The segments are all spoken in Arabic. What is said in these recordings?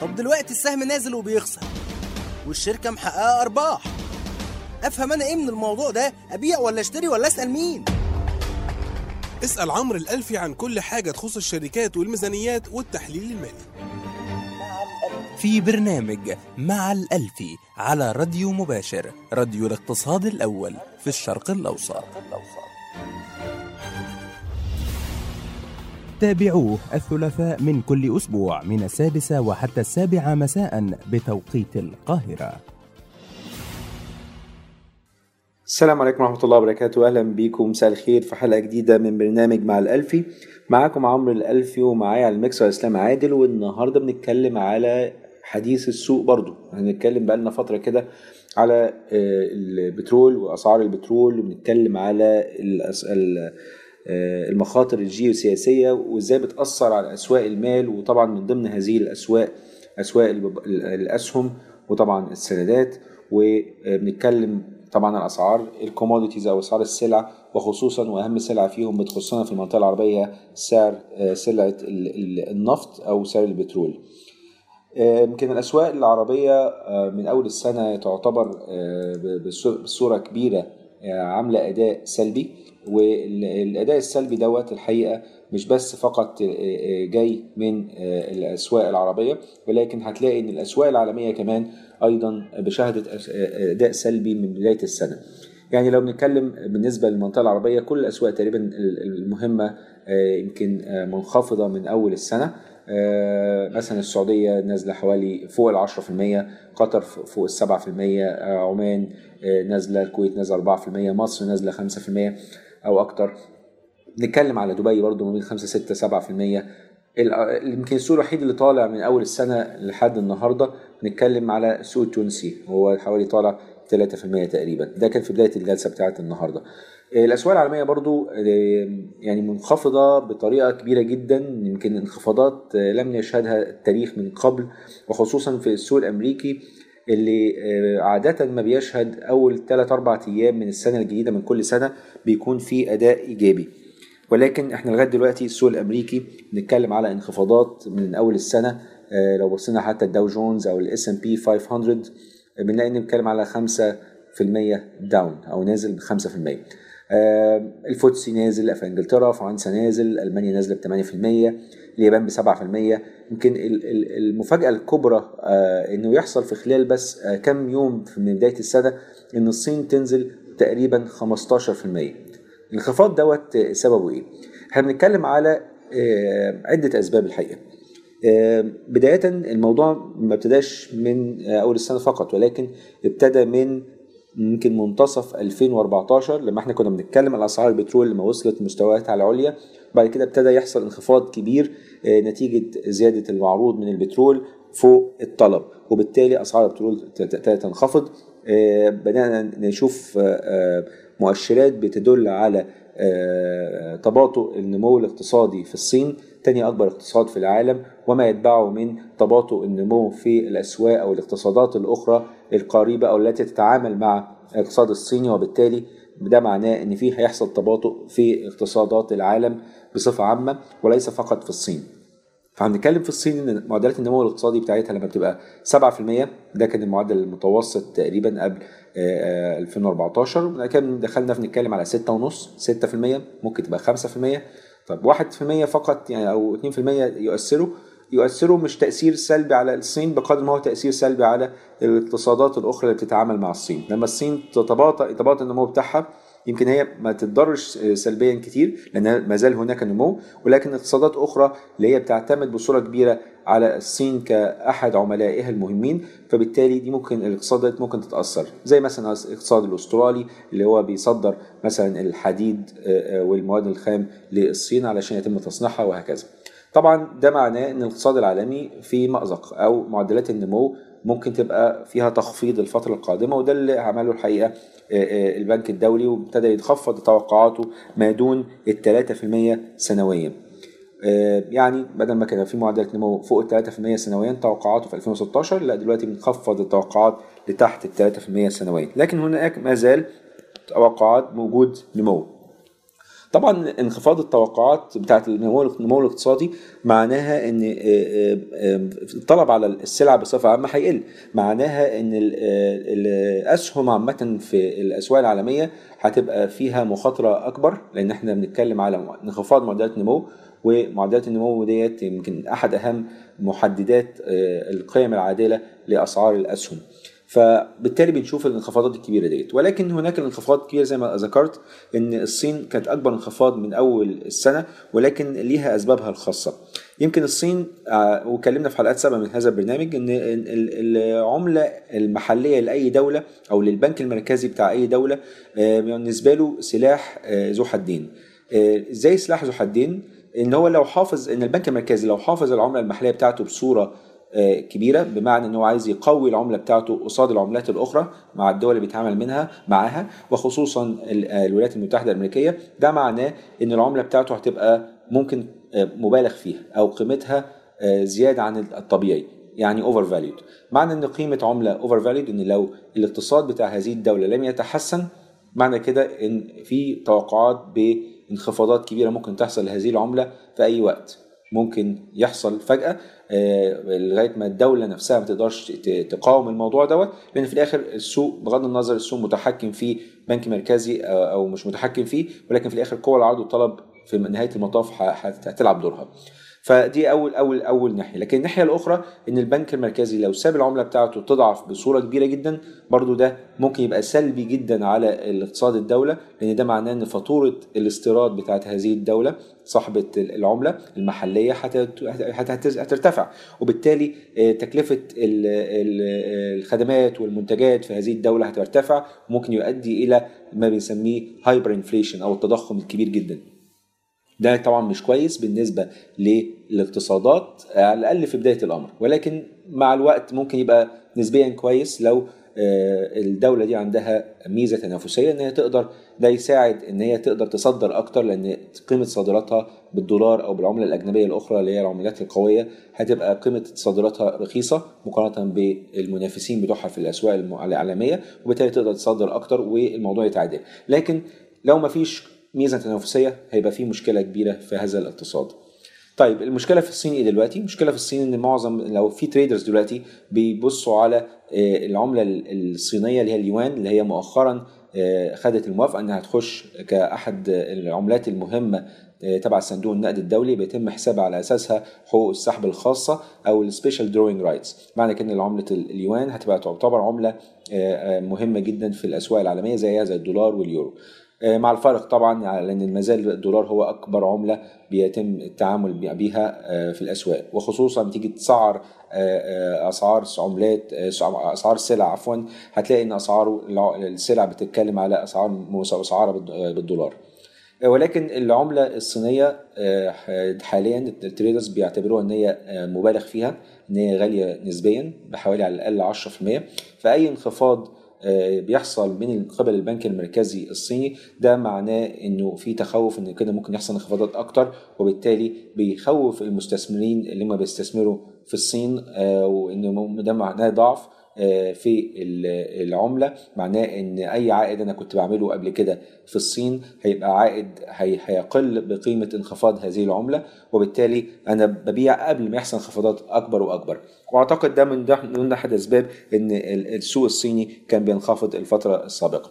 طب دلوقتي السهم نازل وبيخسر والشركة محققة أرباح. أفهم أنا إيه من الموضوع ده؟ أبيع ولا أشتري ولا أسأل مين؟ اسأل عمرو الألفي عن كل حاجة تخص الشركات والميزانيات والتحليل المالي. في برنامج مع الألفي على راديو مباشر راديو الاقتصاد الأول في الشرق الأوسط. تابعوه الثلاثاء من كل أسبوع من السادسة وحتى السابعة مساء بتوقيت القاهرة. السلام عليكم ورحمة الله وبركاته. أهلا بيكم مساء الخير في حلقة جديدة من برنامج مع الألفي. معاكم عمرو الألفي ومعايا على الميكسر إسلام عادل. والنهاردة بنتكلم على حديث السوق برضو. هنتكلم بقالنا فترة كده على آه، البترول وأسعار البترول وبنتكلم على المخاطر الجيوسياسية وإزاي بتأثر على أسواق المال وطبعا من ضمن هذه الأسواق أسواق الب- الأسهم وطبعا السندات وبنتكلم طبعا على اسعار الكوموديتيز أو أسعار السلع وخصوصا وأهم سلعة فيهم بتخصنا في المنطقة العربية سعر آه، سلعة ال- ال- النفط أو سعر البترول. آه، يمكن الأسواق العربية آه، من أول السنة تعتبر آه، بصورة كبيرة آه، عاملة أداء سلبي والأداء السلبي دوت الحقيقة مش بس فقط آه، آه، جاي من آه، الأسواق العربية ولكن هتلاقي إن الأسواق العالمية كمان أيضا بشهدت أداء سلبي من بداية السنة. يعني لو بنتكلم بالنسبة للمنطقة العربية كل الأسواق تقريبا المهمة يمكن منخفضة من أول السنة. مثلا السعودية نازلة حوالي فوق ال 10% قطر فوق ال 7% آه، عمان نازلة الكويت نازلة 4% مصر نازلة 5% أو أكتر. نتكلم على دبي برضو ما بين 5 6 7% ال- يمكن السوق الوحيد اللي طالع من أول السنة لحد النهارده نتكلم على السوق التونسي هو حوالي طالع 3% تقريبا. ده كان في بداية الجلسة بتاعه النهارده. الأسواق العالمية برضو آه، يعني منخفضة بطريقة كبيرة جدا. يمكن انخفاضات لم يشهدها التاريخ من قبل وخصوصا في السوق الأمريكي. اللي آه، عادة ما بيشهد أول 3 4 أيام من السنة الجديدة من كل سنة بيكون في أداء إيجابي. ولكن إحنا لغاية دلوقتي السوق الأمريكي بنتكلم على انخفاضات من أول السنة آه، لو بصينا حتى ال Dow Jones أو ال S&P 500 بنلاقي ان بنتكلم على 5% down أو نازل ب 5% آه، ال FTSE نازل في إنجلترا فرنسا نازل ألمانيا نازلة ب 8% اليابان ب 7% يمكن ال- ال- المفاجأة الكبرى آه، إنه يحصل في خلال بس آه، كم يوم من بداية السنة إن الصين تنزل تقريبا 15% الانخفاض دوت سببه إيه؟ إحنا بنتكلم على آه، عدة أسباب الحقيقة. آه، بداية الموضوع ما ابتداش من أول السنة فقط ولكن ابتدى من يمكن منتصف 2014 لما إحنا كنا بنتكلم على أسعار البترول لما وصلت مستوياتها العليا بعد كده ابتدى يحصل انخفاض كبير آه، نتيجة زيادة المعروض من البترول فوق الطلب وبالتالي أسعار البترول ابتدت تنخفض. آه، بدأنا نشوف آه، مؤشرات بتدل على تباطؤ النمو الاقتصادي في الصين. تاني أكبر اقتصاد في العالم وما يتبعه من تباطؤ النمو في الأسواق أو الاقتصادات الأخرى القريبة أو التي تتعامل مع الاقتصاد الصيني وبالتالي ده معناه إن في هيحصل تباطؤ في اقتصادات العالم بصفة عامة وليس فقط في الصين. فهنتكلم في الصين إن معدلات النمو الاقتصادي بتاعتها لما بتبقى 7% ده كان المعدل المتوسط تقريبا قبل آه، آه، 2014 بعد كده دخلنا في نتكلم على 6.5 6% ممكن تبقى 5% طب 1% فقط يعني أو 2% يؤثروا؟ يؤثروا مش تأثير سلبي على الصين بقدر ما هو تأثير سلبي على الاقتصادات الأخرى اللي بتتعامل مع الصين. لما الصين تتباطأ يتباطأ النمو بتاعها يمكن هي ما تتضرش سلبيا كتير لأن ما زال هناك نمو. ولكن اقتصادات أخرى اللي هي بتعتمد بصورة كبيرة على الصين كأحد عملائها المهمين فبالتالي دي ممكن الاقتصادات ممكن تتأثر. زي مثلا الاقتصاد الأسترالي اللي هو بيصدر مثلا الحديد آه، آه، والمواد الخام للصين علشان يتم تصنيعها وهكذا. طبعا ده معناه إن الاقتصاد العالمي في مأزق أو معدلات النمو ممكن تبقى فيها تخفيض الفترة القادمة وده اللي عمله الحقيقة آه، آه، البنك الدولي وابتدى يتخفض توقعاته ما دون في المية سنويا. آه، يعني بدل ما كان في معدل نمو فوق ال 3% سنويا توقعاته في 2016 لا دلوقتي بنخفض التوقعات لتحت ال 3% سنويا. لكن هناك ما زال توقعات موجود نمو. طبعا انخفاض التوقعات بتاعت النمو الاقتصادي معناها إن آه، آه، آه، الطلب على السلع بصفة عامة هيقل. معناها إن ال- آه، الاسهم عامة في الأسواق العالمية هتبقى فيها مخاطرة أكبر لأن إحنا بنتكلم على انخفاض معدلات النمو ومعدلات النمو ديت يمكن أحد أهم محددات آه، القيم العادلة لأسعار الأسهم. فبالتالي بنشوف الانخفاضات الكبيرة ديت. ولكن هناك الانخفاض الكبير زي ما ذكرت إن الصين كانت أكبر انخفاض من أول السنة ولكن ليها أسبابها الخاصة. يمكن الصين آه، واتكلمنا في حلقات سابقة من هذا البرنامج إن ال- ال- العملة المحلية لأي دولة أو للبنك المركزي بتاع أي دولة آه، بالنسبة له سلاح آه، ذو حدين. إزاي سلاح ذو حدين إن هو لو حافظ إن البنك المركزي لو حافظ العملة المحلية بتاعته بصورة كبيرة بمعنى إن هو عايز يقوي العملة بتاعته قصاد العملات الأخرى مع الدول اللي بيتعامل منها معاها وخصوصا آه، الولايات المتحدة الأمريكية. ده معناه إن العملة بتاعته هتبقى ممكن آه، مبالغ فيها أو قيمتها آه، زيادة عن الطبيعي يعني overvalued معنى إن قيمة عملة overvalued إن لو الاقتصاد بتاع هذه الدولة لم يتحسن معنى كده إن في توقعات بانخفاضات كبيرة ممكن تحصل لهذه العملة في أي وقت. ممكن يحصل فجأة آه، لغاية ما الدولة نفسها ما تقدرش تقاوم الموضوع دوت لأن في الآخر السوق بغض النظر السوق متحكم فيه بنك مركزي أو مش متحكم فيه ولكن في الآخر قوى العرض والطلب في نهاية المطاف هتلعب دورها. فدي أول أول أول ناحية. لكن الناحية الأخرى إن البنك المركزي لو ساب العملة بتاعته تضعف بصورة كبيرة جدا برضو ده ممكن يبقى سلبي جدا على الاقتصاد الدولة لأن ده معناه إن فاتورة الاستيراد بتاعت هذه الدولة صاحبة العملة المحلية هت- هت- هت- هترتفع. وبالتالي آه، تكلفة ال- ال- الخدمات والمنتجات في هذه الدولة هترتفع وممكن يؤدي إلى ما بنسميه hyperinflation أو التضخم الكبير جدا. ده طبعا مش كويس بالنسبة للاقتصادات على الأقل في بداية الأمر. ولكن مع الوقت ممكن يبقى نسبيا كويس لو آه، الدولة دي عندها ميزة تنافسية إن هي تقدر ده يساعد إن هي تقدر تصدر أكتر لأن قيمة صادراتها بالدولار أو بالعملة الأجنبية الأخرى اللي هي العملات القوية هتبقى قيمة صادراتها رخيصة مقارنة بالمنافسين بتوعها في الأسواق الم- العالمية وبالتالي تقدر تصدر أكتر والموضوع يتعادل لكن لو ما فيش ميزة تنافسية هيبقى في مشكلة كبيرة في هذا الاقتصاد. طيب المشكلة في الصين إيه دلوقتي؟ المشكلة في الصين إن معظم لو في traders دلوقتي بيبصوا على آه، العملة الصينية اللي هي اليوان اللي هي مؤخرا آه، خدت الموافقة إنها تخش كأحد العملات المهمة آه، تبع صندوق النقد الدولي بيتم حسابها على أساسها حقوق السحب الخاصة أو ال special drawing rights معنى كده إن عملة اليوان هتبقى تعتبر عملة مهمة جدا في الأسواق العالمية زيها زي الدولار واليورو. مع الفرق طبعا على ان ما زال الدولار هو أكبر عملة بيتم التعامل بيها آه، في الأسواق. وخصوصا تيجي تسعر آه، آه، أسعار عملات آه، أسعار سلع عفوا هتلاقي إن أسعار السلع بتتكلم على أسعار مسعره بالد- آه، بالدولار. ولكن العملة الصينية آه، حاليا التريدرز بيعتبروها إن هي آه، مبالغ فيها إن هي غالية نسبيا بحوالي على الأقل 10% فأي انخفاض آه، بيحصل من قبل البنك المركزي الصيني ده معناه إنه في تخوف إن كده ممكن يحصل انخفاضات أكتر وبالتالي بيخوف المستثمرين اللي هم بيستثمروا في الصين آه، وإنه ده معناه ضعف. في ال- العملة معناه إن أي عائد أنا كنت بعمله قبل كده في الصين هيبقى عائد هي- هيقل بقيمة انخفاض هذه العملة وبالتالي أنا ببيع قبل ما يحصل انخفاضات أكبر وأكبر. وأعتقد ده من ده من أحد أسباب إن ال- السوق الصيني كان بينخفض الفترة السابقة.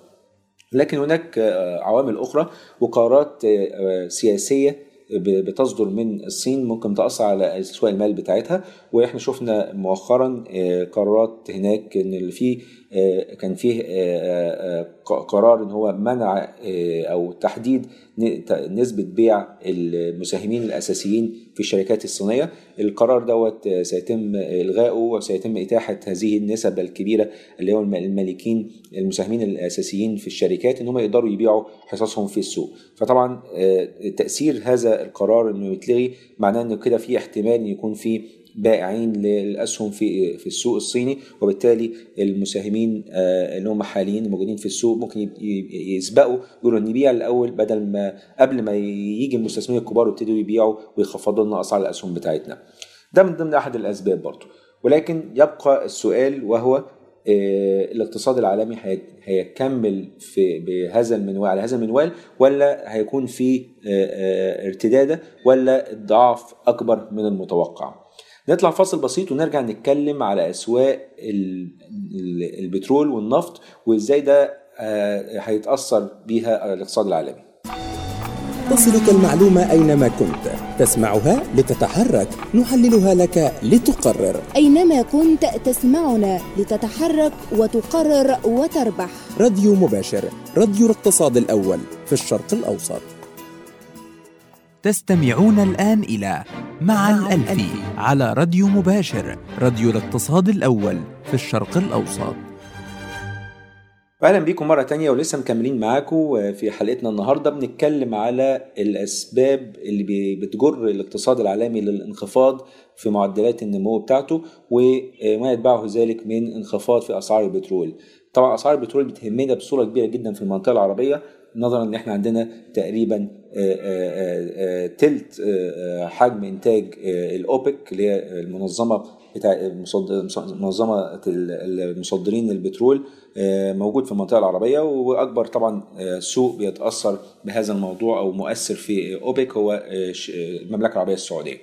لكن هناك آه، عوامل أخرى وقرارات آه، آه، سياسية بتصدر من الصين ممكن تأثر على أسواق المال بتاعتها. وإحنا شفنا مؤخرا آه، قرارات هناك إن فيه آه، كان فيه آه، قرار إن هو منع أو تحديد نسبة بيع المساهمين الأساسيين في الشركات الصينية. القرار دوت سيتم إلغائه وسيتم إتاحة هذه النسب الكبيرة اللي هو الم- المالكين المساهمين الأساسيين في الشركات إن هم يقدروا يبيعوا حصصهم في السوق. فطبعا آه، تأثير هذا القرار إنه يتلغي معناه إنه كده في احتمال يكون في بائعين للأسهم في في السوق الصيني وبالتالي المساهمين آه، اللي هم حاليين موجودين في السوق ممكن يسبقوا يقولوا نبيع الأول بدل ما قبل ما يجي المستثمرين الكبار يبتدوا يبيعوا ويخفضوا لنا أسعار الأسهم بتاعتنا. ده من ضمن أحد الأسباب برضه ولكن يبقى السؤال وهو آه، الاقتصاد العالمي هي- هيكمل في بهذا المنوال على هذا المنوال ولا هيكون في آه، ارتداده ولا الضعف أكبر من المتوقع نطلع فاصل بسيط ونرجع نتكلم على أسواق ال- ال- البترول والنفط وإزاي ده آه، هيتأثر بيها الاقتصاد العالمي. تصلك المعلومة أينما كنت. تسمعها لتتحرك نحللها لك لتقرر. أينما كنت تسمعنا لتتحرك وتقرر وتربح. راديو مباشر راديو الاقتصاد الأول في الشرق الأوسط. تستمعون الآن إلى مع الألفي على راديو مباشر راديو الاقتصاد الأول في الشرق الأوسط. أهلا بيكم مرة تانية ولسه مكملين معاكم في حلقتنا النهارده بنتكلم على الأسباب اللي بتجر الاقتصاد العالمي للانخفاض في معدلات النمو بتاعته وما يتبعه ذلك من انخفاض في أسعار البترول. طبعا أسعار البترول بتهمنا بصورة كبيرة جدا في المنطقة العربية نظرا إن إحنا عندنا تقريبا آه، آه، آه، تلت حجم إنتاج الأوبك اللي هي المنظمة بتاع منظمة المصدرين البترول موجود في المنطقة العربية وأكبر طبعا سوق بيتأثر بهذا الموضوع أو مؤثر في أوبك هو المملكة العربية السعودية.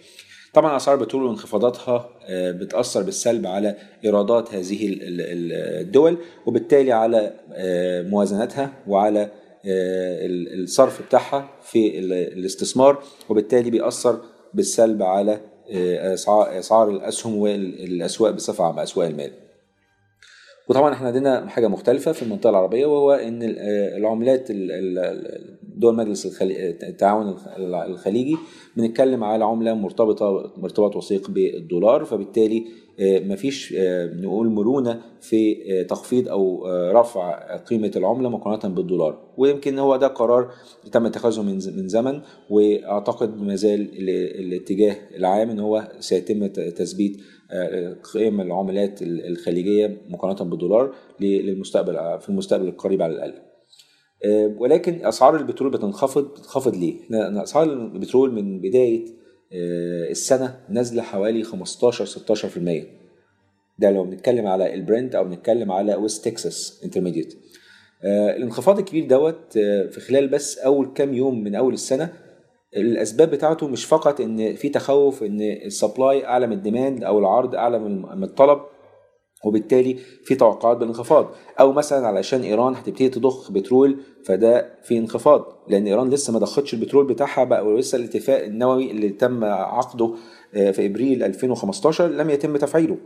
طبعا أسعار البترول وانخفاضاتها بتأثر بالسلب على إيرادات هذه ال- ال- الدول وبالتالي على موازنتها وعلى الصرف بتاعها في ال- الاستثمار وبالتالي بيأثر بالسلب على آه، أسعار الأسهم والأسواق بصفة عامة أسواق المال. وطبعا إحنا عندنا حاجة مختلفة في المنطقة العربية وهو إن آه، العملات ال- ال- دول مجلس التعاون الخ- الخليجي بنتكلم على عملة مرتبطة ارتباط وثيق بالدولار فبالتالي آه، مفيش آه، نقول مرونة في آه، تخفيض أو آه، رفع قيمة العملة مقارنة بالدولار ويمكن هو ده قرار تم اتخاذه من من زمن وأعتقد ما زال ال- الاتجاه العام إن هو سيتم تثبيت آه، قيم العملات ال- الخليجية مقارنة بالدولار للمستقبل في المستقبل القريب على الأقل. آه، ولكن أسعار البترول بتنخفض بتنخفض ليه؟ أسعار البترول من بداية آه، السنة نازلة حوالي 15 16% ده لو بنتكلم على البرنت أو بنتكلم على West Texas Intermediate الانخفاض الكبير دوت آه، في خلال بس أول كام يوم من أول السنة الأسباب بتاعته مش فقط إن في تخوف إن ال supply أعلى من ال demand أو العرض أعلى من الطلب وبالتالي في توقعات بالانخفاض. أو مثلا علشان إيران هتبتدي تضخ بترول فده في انخفاض لأن إيران لسه ما ضختش البترول بتاعها بقى ولسه الاتفاق النووي اللي تم عقده آه، في إبريل 2015 لم يتم تفعيله.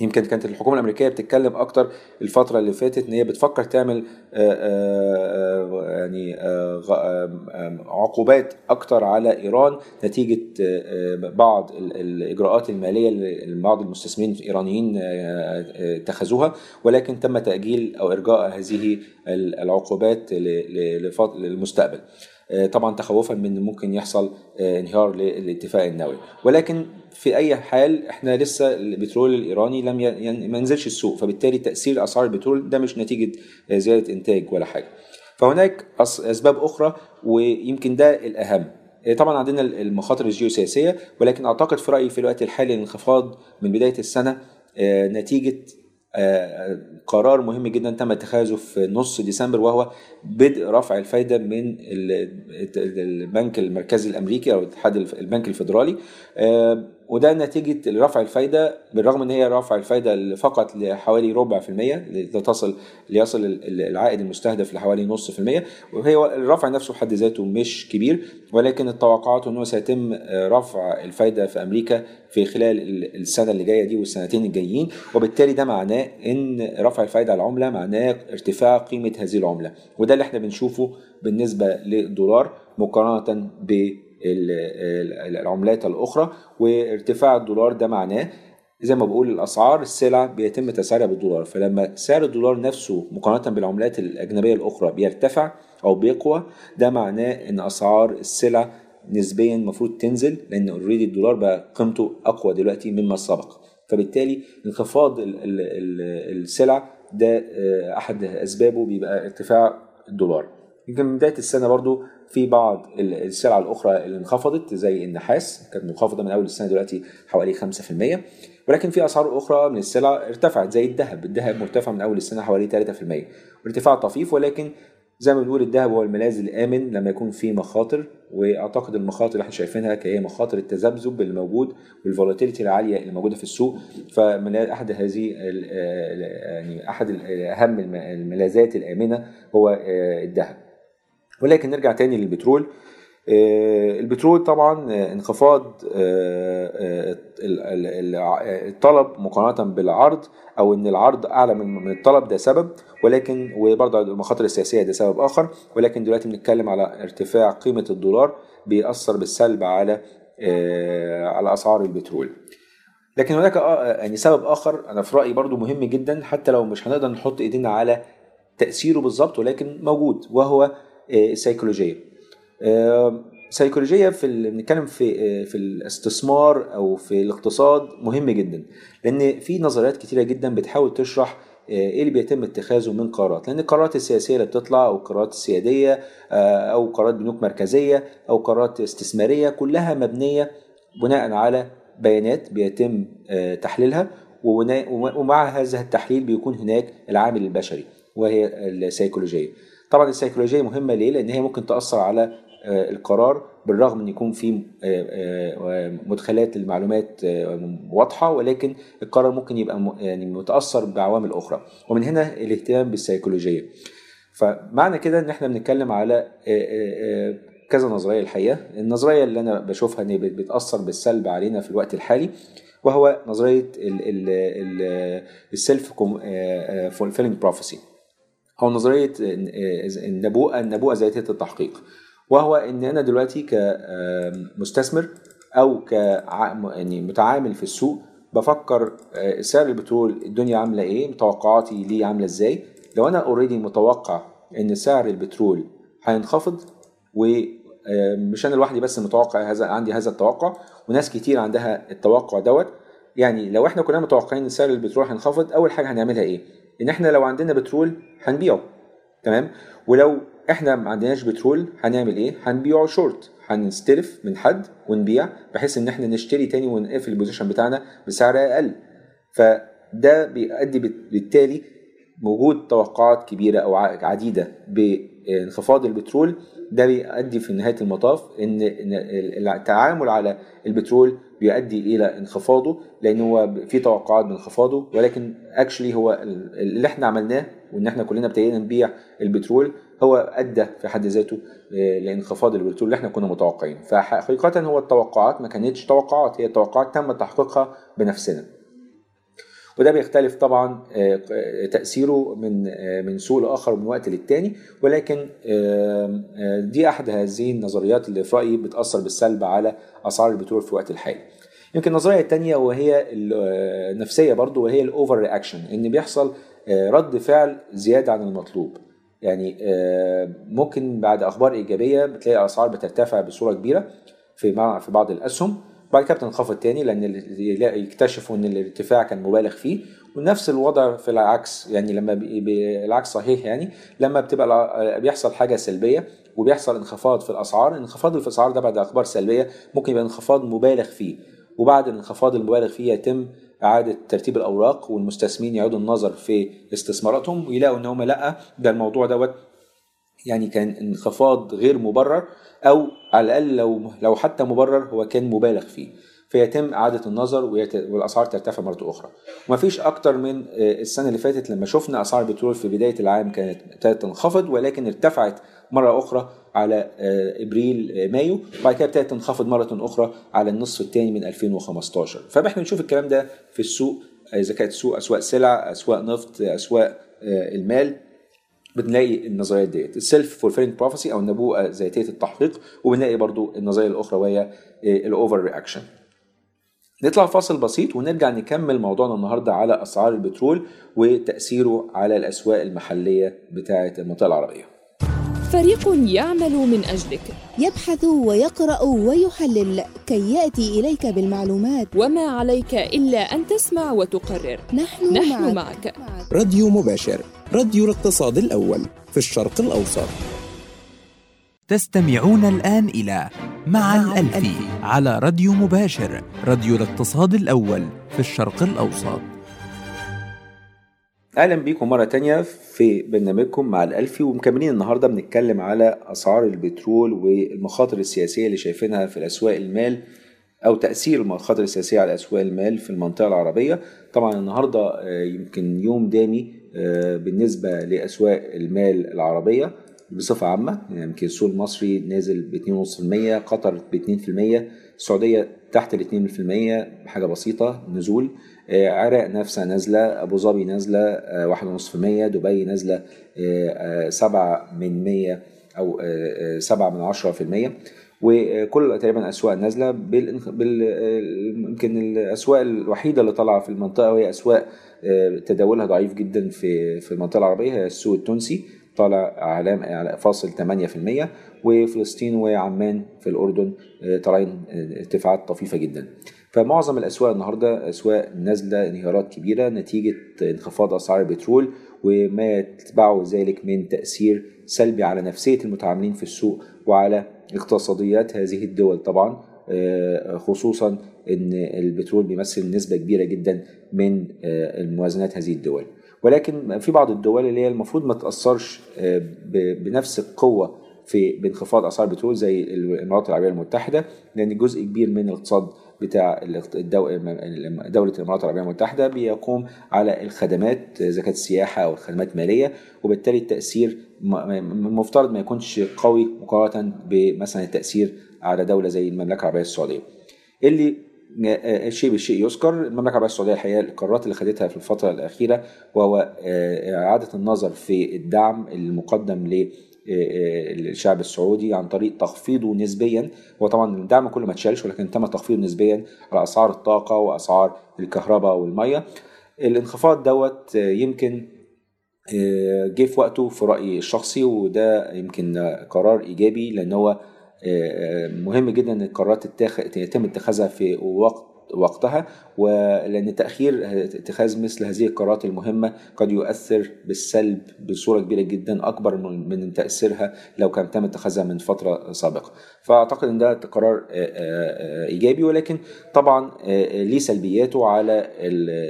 يمكن كانت الحكومة الأمريكية بتتكلم أكتر الفترة اللي فاتت إن هي بتفكر تعمل آه، آه، آه، يعني عقوبات أكتر على إيران نتيجة بعض ال- الإجراءات المالية اللي بعض المستثمرين الإيرانيين اتخذوها ولكن تم تأجيل أو إرجاء هذه ال- العقوبات للمستقبل. طبعا تخوفا من ممكن يحصل آه، انهيار للاتفاق النووي. ولكن في أي حال إحنا لسه البترول الإيراني لم ي- يعني ما نزلش السوق فبالتالي تأثير أسعار البترول ده مش نتيجة آه، زيادة إنتاج ولا حاجة. فهناك أسباب أخرى ويمكن ده الأهم. آه، طبعا عندنا المخاطر الجيوسياسية ولكن أعتقد في رأيي في الوقت الحالي الانخفاض من بداية السنة آه، نتيجة آه، قرار مهم جدا تم اتخاذه في نص ديسمبر وهو بدء رفع الفايدة من ال- البنك المركزي الأمريكي أو البنك الفيدرالي. آه، وده نتيجة رفع الفايدة بالرغم إن هي رفع الفايدة فقط لحوالي ربع في المية لتصل ليصل ال- العائد المستهدف لحوالي نص في المية. وهي الرفع نفسه بحد ذاته مش كبير ولكن التوقعات إنه سيتم رفع الفايدة في أمريكا في خلال ال- السنة اللي جاية دي والسنتين الجايين. وبالتالي ده معناه إن رفع الفايدة على العملة معناه ارتفاع قيمة هذه العملة. وده اللي إحنا بنشوفه بالنسبة للدولار مقارنة بالعملات الأخرى وارتفاع الدولار ده معناه زي ما بقول الأسعار السلع بيتم تسعيرها بالدولار. فلما سعر الدولار نفسه مقارنة بالعملات الأجنبية الأخرى بيرتفع أو بيقوى ده معناه إن أسعار السلع نسبيا المفروض تنزل لأن اوريدي الدولار بقى قيمته أقوى دلوقتي مما سبق. فبالتالي انخفاض ال- ال- ال- السلع ده آه، أحد أسبابه بيبقى ارتفاع الدولار. يمكن من بداية السنة برضو في بعض ال- السلع الأخرى اللي انخفضت زي النحاس كانت منخفضة من أول السنة دلوقتي حوالي 5% ولكن في أسعار أخرى من السلع ارتفعت زي الذهب. الذهب مرتفع من أول السنة حوالي 3% وارتفاع طفيف ولكن زي ما بنقول الذهب هو الملاذ الآمن لما يكون في مخاطر. وأعتقد المخاطر اللي إحنا شايفينها كهي مخاطر التذبذب اللي موجود والفولاتيليتي العاليه اللي موجودة في السوق. فمن أحد هذه يعني أحد أهم الم- الملاذات الآمنة هو آه، الذهب. ولكن نرجع تاني للبترول. آه، البترول طبعا آه، انخفاض آه، الطلب مقارنة بالعرض أو إن العرض أعلى من الطلب ده سبب. ولكن وبرضه المخاطر السياسية ده سبب آخر. ولكن دلوقتي بنتكلم على ارتفاع قيمة الدولار بيأثر بالسلب على على أسعار البترول. لكن هناك يعني سبب آخر أنا في رأيي برضو مهم جدا حتى لو مش هنقدر نحط إيدينا على تأثيره بالظبط ولكن موجود وهو السيكولوجيه آه، سيكولوجيه في ال- بنتكلم في آه، في الاستثمار أو في الاقتصاد مهم جدا لأن في نظريات كتيرة جدا بتحاول تشرح آه، إيه اللي بيتم اتخاذه من قرارات. لأن القرارات السياسية اللي بتطلع أو القرارات السيادية آه، أو قرارات بنوك مركزية أو قرارات استثمارية كلها مبنية بناء على بيانات بيتم آه، تحليلها ومع هذا التحليل بيكون هناك العامل البشري وهي السيكولوجيه طبعا السيكولوجية مهمة ليه؟ لأن هي ممكن تأثر على آه، القرار بالرغم إن يكون في آه، آه، مدخلات المعلومات واضحة ولكن القرار ممكن يبقى يعني متأثر بعوامل أخرى. ومن هنا الاهتمام بالسيكولوجية. فمعنى كده إن إحنا بنتكلم على كذا نظرية الحقيقة. النظرية اللي أنا بشوفها إن بت- بتأثر بالسلب علينا في الوقت الحالي وهو نظرية ال self-fulfilling prophecy أو نظرية النبوءه النبوءة ذاتية التحقيق. وهو إن أنا دلوقتي كمستثمر أو ك يعني متعامل في السوق بفكر آه، سعر البترول الدنيا عاملة إيه توقعاتي ليه عاملة إزاي. لو أنا already متوقع إن سعر البترول هينخفض ومش أنا لوحدي بس متوقع هذا عندي هذا التوقع وناس كتير عندها التوقع دوت يعني لو إحنا كلنا متوقعين إن سعر البترول هينخفض أول حاجة هنعملها إيه؟ إن إحنا لو عندنا بترول هنبيعه تمام؟ ولو إحنا ما عندناش بترول هنعمل إيه؟ هنبيعه شورت هنستلف من حد ونبيع بحيث إن إحنا نشتري تاني ونقفل ال position بتاعنا بسعر أقل. فده بيؤدي بالتالي وجود توقعات كبيرة أو ع- عديدة بانخفاض البترول. ده بيؤدي في نهاية المطاف إن التعامل على البترول بيؤدي إلى انخفاضه لأن هو في توقعات بانخفاضه ولكن اكشلي هو ال- اللي إحنا عملناه وإن إحنا كلنا ابتدينا نبيع البترول هو أدى في حد ذاته لانخفاض البترول اللي إحنا كنا متوقعينه. فحقيقة هو التوقعات ما كانتش توقعات هي توقعات تم تحقيقها بنفسنا. وده بيختلف طبعا آه، آه، تأثيره من آه، من سوق لآخر ومن وقت للتاني ولكن دي أحد هذه النظريات اللي في رأيي بتأثر بالسلب على أسعار البترول في الوقت الحالي. يمكن النظرية التانية وهي ال- النفسية برضو وهي الأوفر رياكشن إن بيحصل رد فعل زيادة عن المطلوب. يعني ممكن بعد أخبار إيجابية بتلاقي الأسعار بترتفع بصورة كبيرة في في بعض الأسهم بعد كده بتنخفض تاني لأن يكتشفوا إن الارتفاع كان مبالغ فيه. ونفس الوضع في العكس يعني لما العكس صحيح يعني لما بتبقى بيحصل حاجة سلبية وبيحصل انخفاض في الأسعار. انخفاض في الأسعار ده بعد أخبار سلبية ممكن يبقى انخفاض مبالغ فيه. وبعد الانخفاض المبالغ فيه يتم إعادة ترتيب الأوراق والمستثمرين يعيدوا النظر في استثماراتهم ويلاقوا إن هم لأ ده الموضوع دوت يعني كان انخفاض غير مبرر أو على الأقل لو لو حتى مبرر هو كان مبالغ فيه. فيتم إعادة النظر والأسعار ترتفع مرة أخرى. ومفيش أكتر من آه، السنة اللي فاتت لما شفنا أسعار البترول في بداية العام كانت ابتدت تنخفض ولكن ارتفعت مرة أخرى على آه، إبريل آه، مايو وبعد كده ابتدت تنخفض مرة أخرى على النصف الثاني من 2015 فاحنا بنشوف الكلام ده في السوق إذا كانت سوق أسواق سلع أسواق نفط أسواق المال. بنلاقي النظريات ديت. ال self-fulfilling prophecy أو النبوءة ذاتية التحقيق وبنلاقي برضو النظرية الأخرى وهي ال over reaction نطلع فاصل بسيط ونرجع نكمل موضوعنا النهارده على أسعار البترول وتأثيره على الأسواق المحلية بتاعة المنطقة العربية. فريق يعمل من أجلك. يبحث ويقرأ ويحلل كي يأتي إليك بالمعلومات. وما عليك إلا أن تسمع وتقرر. نحن, نحن معك. معك. راديو مباشر. راديو الاقتصاد الأول في الشرق الأوسط. تستمعون الآن إلى مع الألفي على راديو مباشر راديو الاقتصاد الأول في الشرق الأوسط. أهلا بيكم مرة تانية في برنامجكم مع الالفي ومكملين النهارده بنتكلم على أسعار البترول والمخاطر السياسية اللي شايفينها في الأسواق المال أو تأثير المخاطر السياسية على أسواق المال في المنطقة العربية. طبعا النهارده آه، يمكن يوم دامي آه، بالنسبة لأسواق المال العربية بصفة عامة يعني يمكن السوق المصري نازل ب 2.5% قطر ب 2% السعودية تحت ال 2% بحاجه بسيطة نزول. آه، عراق نفسها نازلة أبو ظبي آه، ونص في المية دبي آه، آه، سبعة من مية أو آه، آه، سبعة من عشرة في المية. وكل تقريبا الاسواق نازلة بال آه، يمكن الأسواق الوحيدة اللي طالعة في المنطقة وهي أسواق آه، تداولها ضعيف جدا في في المنطقة العربية هي السوق التونسي. طالع علام فاصل 8% وفلسطين وعمان في الأردن آه، طالعين آه، ارتفاعات طفيفة جدا. فمعظم الأسواق النهارده أسواق نازلة انهيارات كبيرة نتيجة انخفاض أسعار البترول وما يتبعه ذلك من تأثير سلبي على نفسية المتعاملين في السوق وعلى اقتصاديات هذه الدول. طبعا آه، خصوصا إن البترول بيمثل نسبة كبيرة جدا من آه، الموازنات هذه الدول. ولكن في بعض الدول اللي هي المفروض ما تأثرش آه، بنفس القوة في بانخفاض أسعار البترول زي الإمارات العربية المتحدة لأن جزء كبير من الاقتصاد بتاع دولة الإمارات العربية المتحدة بيقوم على الخدمات زكاة السياحة أو الخدمات المالية وبالتالي التأثير المفترض ما يكونش قوي مقارنة بمثلا التأثير على دولة زي المملكة العربية السعودية. اللي آه، الشيء بالشيء يذكر المملكة العربية السعودية الحقيقة القرارات اللي خدتها في الفترة الأخيرة وهو آه، إعادة النظر في الدعم المقدم ل الشعب السعودي عن طريق تخفيضه نسبيا. هو طبعا الدعم كله ما اتشالش ولكن تم تخفيضه نسبيا على أسعار الطاقة وأسعار الكهرباء والمية. الانخفاض دوت آه، يمكن آه، جه في وقته في رأيي الشخصي وده يمكن قرار إيجابي لأن هو آه، آه، مهم جدا إن القرارات يتم اتخاذها في وقت وقتها ولأن تأخير اتخاذ مثل هذه القرارات المهمة قد يؤثر بالسلب بصورة كبيرة جدا أكبر من تأثيرها لو كان تم اتخاذها من فترة سابقة. فأعتقد إن ده قرار إيجابي ولكن طبعا ليه سلبياته على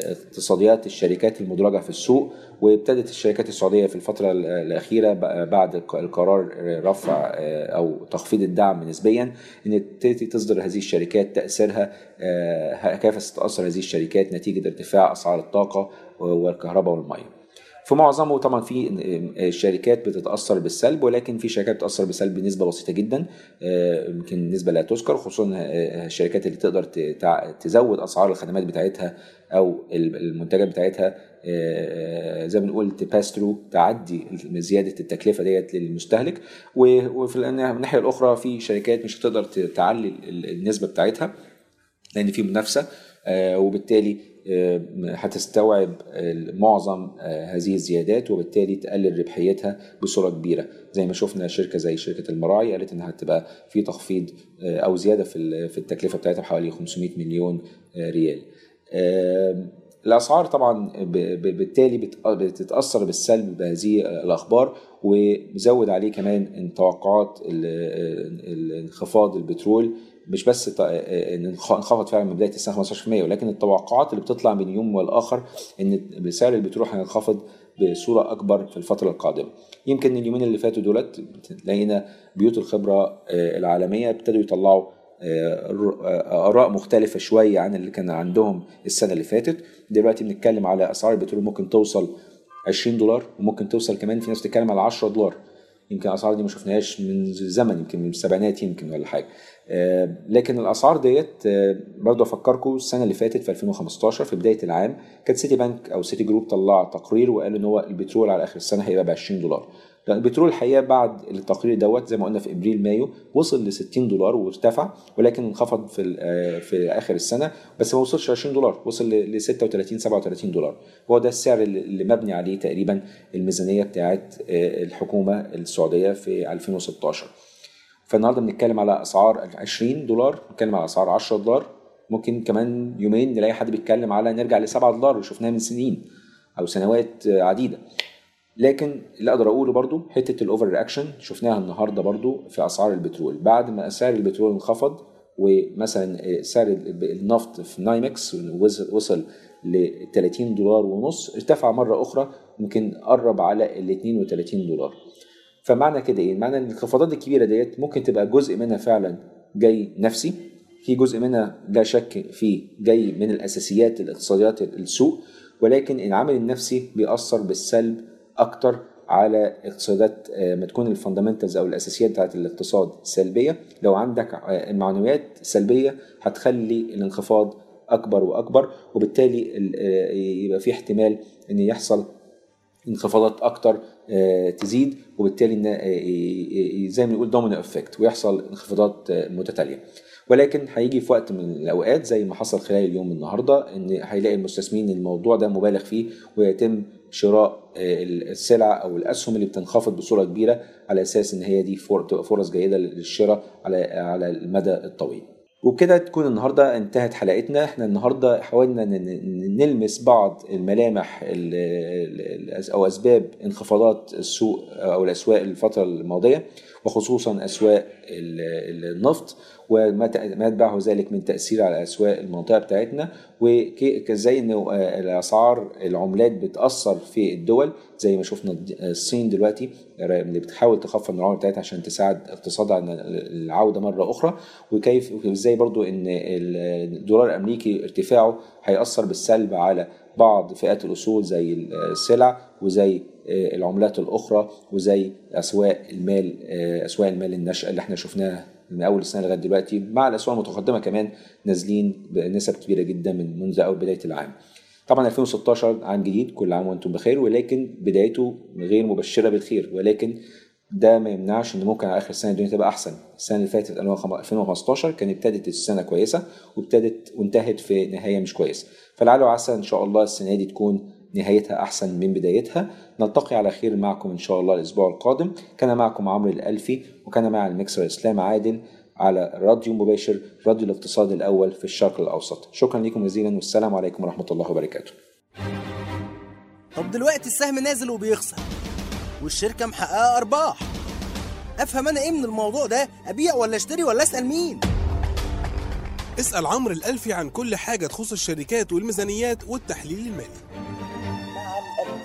اقتصاديات الشركات المدرجة في السوق وابتدت الشركات السعودية في الفترة الأخيرة ب- بعد القرار رفع أو تخفيض الدعم نسبيا إن تبتدي تصدر هذه الشركات تأثيرها آه، كيف ستتأثر هذه الشركات نتيجة ارتفاع أسعار الطاقة والكهرباء والمية. في معظمه طبعا في شركات بتتأثر بالسلب ولكن في شركات بتتأثر بالسلب بنسبة بسيطة جدا آه، يمكن نسبة لا تذكر خصوصا آه، الشركات اللي تقدر تزود أسعار الخدمات بتاعتها أو المنتجات بتاعتها آه، زي ما بنقول تباس ثرو تعدي زيادة التكلفة ديت للمستهلك وفي الناحية الأخرى في شركات مش هتقدر تعلي النسبة بتاعتها لأن في منافسة آه، وبالتالي آه، هتستوعب معظم آه، هذه الزيادات وبالتالي تقلل ربحيتها بصورة كبيرة. زي ما شفنا شركة زي شركة المراعي قالت إنها هتبقى في تخفيض أو زيادة في في التكلفة بتاعتها بحوالي 500 مليون ريال. الأسعار طبعا بالتالي بت- بتتأثر بالسلب بهذه الأخبار وزود عليه كمان إن توقعات انخفاض البترول مش بس ت- إن انخفض فعلا من بداية السنة 15% ولكن التوقعات اللي بتطلع من يوم والآخر إن سعر البترول هينخفض بصورة أكبر في الفترة القادمة. يمكن اليومين اللي فاتوا دولت لقينا بيوت الخبرة آه، العالمية ابتدوا يطلعوا آه، آه، آراء مختلفة شوية عن اللي كان عندهم السنة اللي فاتت دلوقتي بنتكلم على أسعار البترول ممكن توصل 20 دولار وممكن توصل كمان في ناس بتتكلم على 10 دولار يمكن الأسعار دي ما شفناهاش من زمن يمكن من السبعينات يمكن ولا حاجة. آه، لكن الأسعار ديت آه، برضه أفكركم السنة اللي فاتت في 2015 في بداية العام كانت سيتي بانك أو سيتي جروب طلع تقرير وقال إن هو البترول على آخر السنة هيبقى ب 20 دولار. البترول الحقيقة بعد التقرير دوت زي ما قلنا في إبريل مايو وصل ل 60 دولار وارتفع ولكن انخفض في آه، في آخر السنة بس ما وصلش 20 دولار وصل ل 36 37 دولار. هو ده السعر اللي اللي مبني عليه تقريبا الميزانية بتاعت آه، الحكومة السعودية في 2016 فالنهاردة بنتكلم على أسعار 20 دولار بنتكلم على أسعار 10 دولار. ممكن كمان يومين نلاقي حد بيتكلم على نرجع ل 7 دولار وشفناها من سنين أو سنوات آه، عديدة. لكن اللي أقدر أقوله برضو حتة ال over reaction شفناها النهارده برضو في أسعار البترول بعد ما سعر البترول انخفض ومثلا سعر النفط في نايمكس وصل ل 30 دولار ونص ارتفع مرة أخرى يمكن قرب على ال 32 دولار فمعنى كده إيه؟ معنى إن الانخفاضات الكبيرة ديت ممكن تبقى جزء منها فعلا جاي نفسي في جزء منها لا شك فيه جاي من الأساسيات الاقتصاديات السوق ولكن العامل النفسي بيأثر بالسلب أكتر على اقتصادات ما تكون الفاندامنتالز أو الأساسيات بتاعت الاقتصاد سلبية. لو عندك معنويات سلبية هتخلي الانخفاض أكبر وأكبر وبالتالي يبقى في احتمال إن يحصل انخفاضات أكتر تزيد وبالتالي زي ما نقول domino effect ويحصل انخفاضات متتالية. ولكن هيجي في وقت من الأوقات زي ما حصل خلال اليوم النهارده إن هيلاقي المستثمرين الموضوع ده مبالغ فيه ويتم شراء السلع أو الأسهم اللي بتنخفض بصورة كبيرة على أساس إن هي دي تبقى فرص جيدة للشراء على على المدى الطويل. وبكده تكون النهارده انتهت حلقتنا إحنا النهارده حاولنا نلمس بعض الملامح أو أسباب انخفاضات السوق أو الأسواق الفترة الماضية وخصوصا أسواق النفط وما يتبعه ذلك من تأثير على أسواق المنطقة بتاعتنا. وازاي ان الأسعار العملات بتأثر في الدول زي ما شفنا الصين دلوقتي اللي بتحاول تخفض العملة بتاعتها عشان تساعد اقتصادها على العودة مرة أخرى. وكيف وازاي برضو إن الدولار الأمريكي ارتفاعه هيأثر بالسلب على بعض فئات الأصول زي السلع وزي العملات الأخرى وزي أسواق المال أسواق المال الناشئة اللي إحنا شفناها. من أول السنة لغاية دلوقتي مع الأسواق المتقدمة كمان نازلين بنسب كبيرة جدا من منذ أول بداية العام. طبعا 2016 عام جديد كل عام وأنتم بخير ولكن بدايته غير مبشرة بالخير ولكن ده ما يمنعش إن ممكن على آخر السنة الدنيا تبقى أحسن السنة اللي فاتت 2015 كانت ابتدت السنة كويسة وابتدت وانتهت في نهاية مش كويسه فلعل وعسى إن شاء الله السنة دي تكون نهايتها أحسن من بدايتها. نلتقي على خير معكم إن شاء الله الأسبوع القادم. كان معكم عمرو الألفي وكان مع المكسر إسلام عادل على راديو مباشر راديو الاقتصاد الأول في الشرق الأوسط. شكرا لكم جزيلا والسلام عليكم ورحمة الله وبركاته. طب دلوقتي السهم نازل وبيخسر والشركة محققة أرباح. أفهم أنا إيه من الموضوع ده؟ أبيع ولا أشتري ولا أسأل مين؟ اسأل عمرو الألفي عن كل حاجة تخص الشركات والميزانيات والتحليل المالي.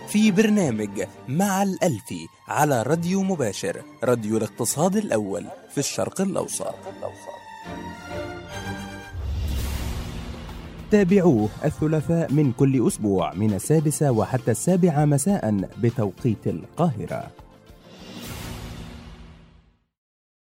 في برنامج مع الألفي على راديو مباشر راديو الاقتصاد الأول في الشرق الأوسط. تابعوه الثلاثاء من كل أسبوع من السادسة وحتى السابعة مساء بتوقيت القاهرة.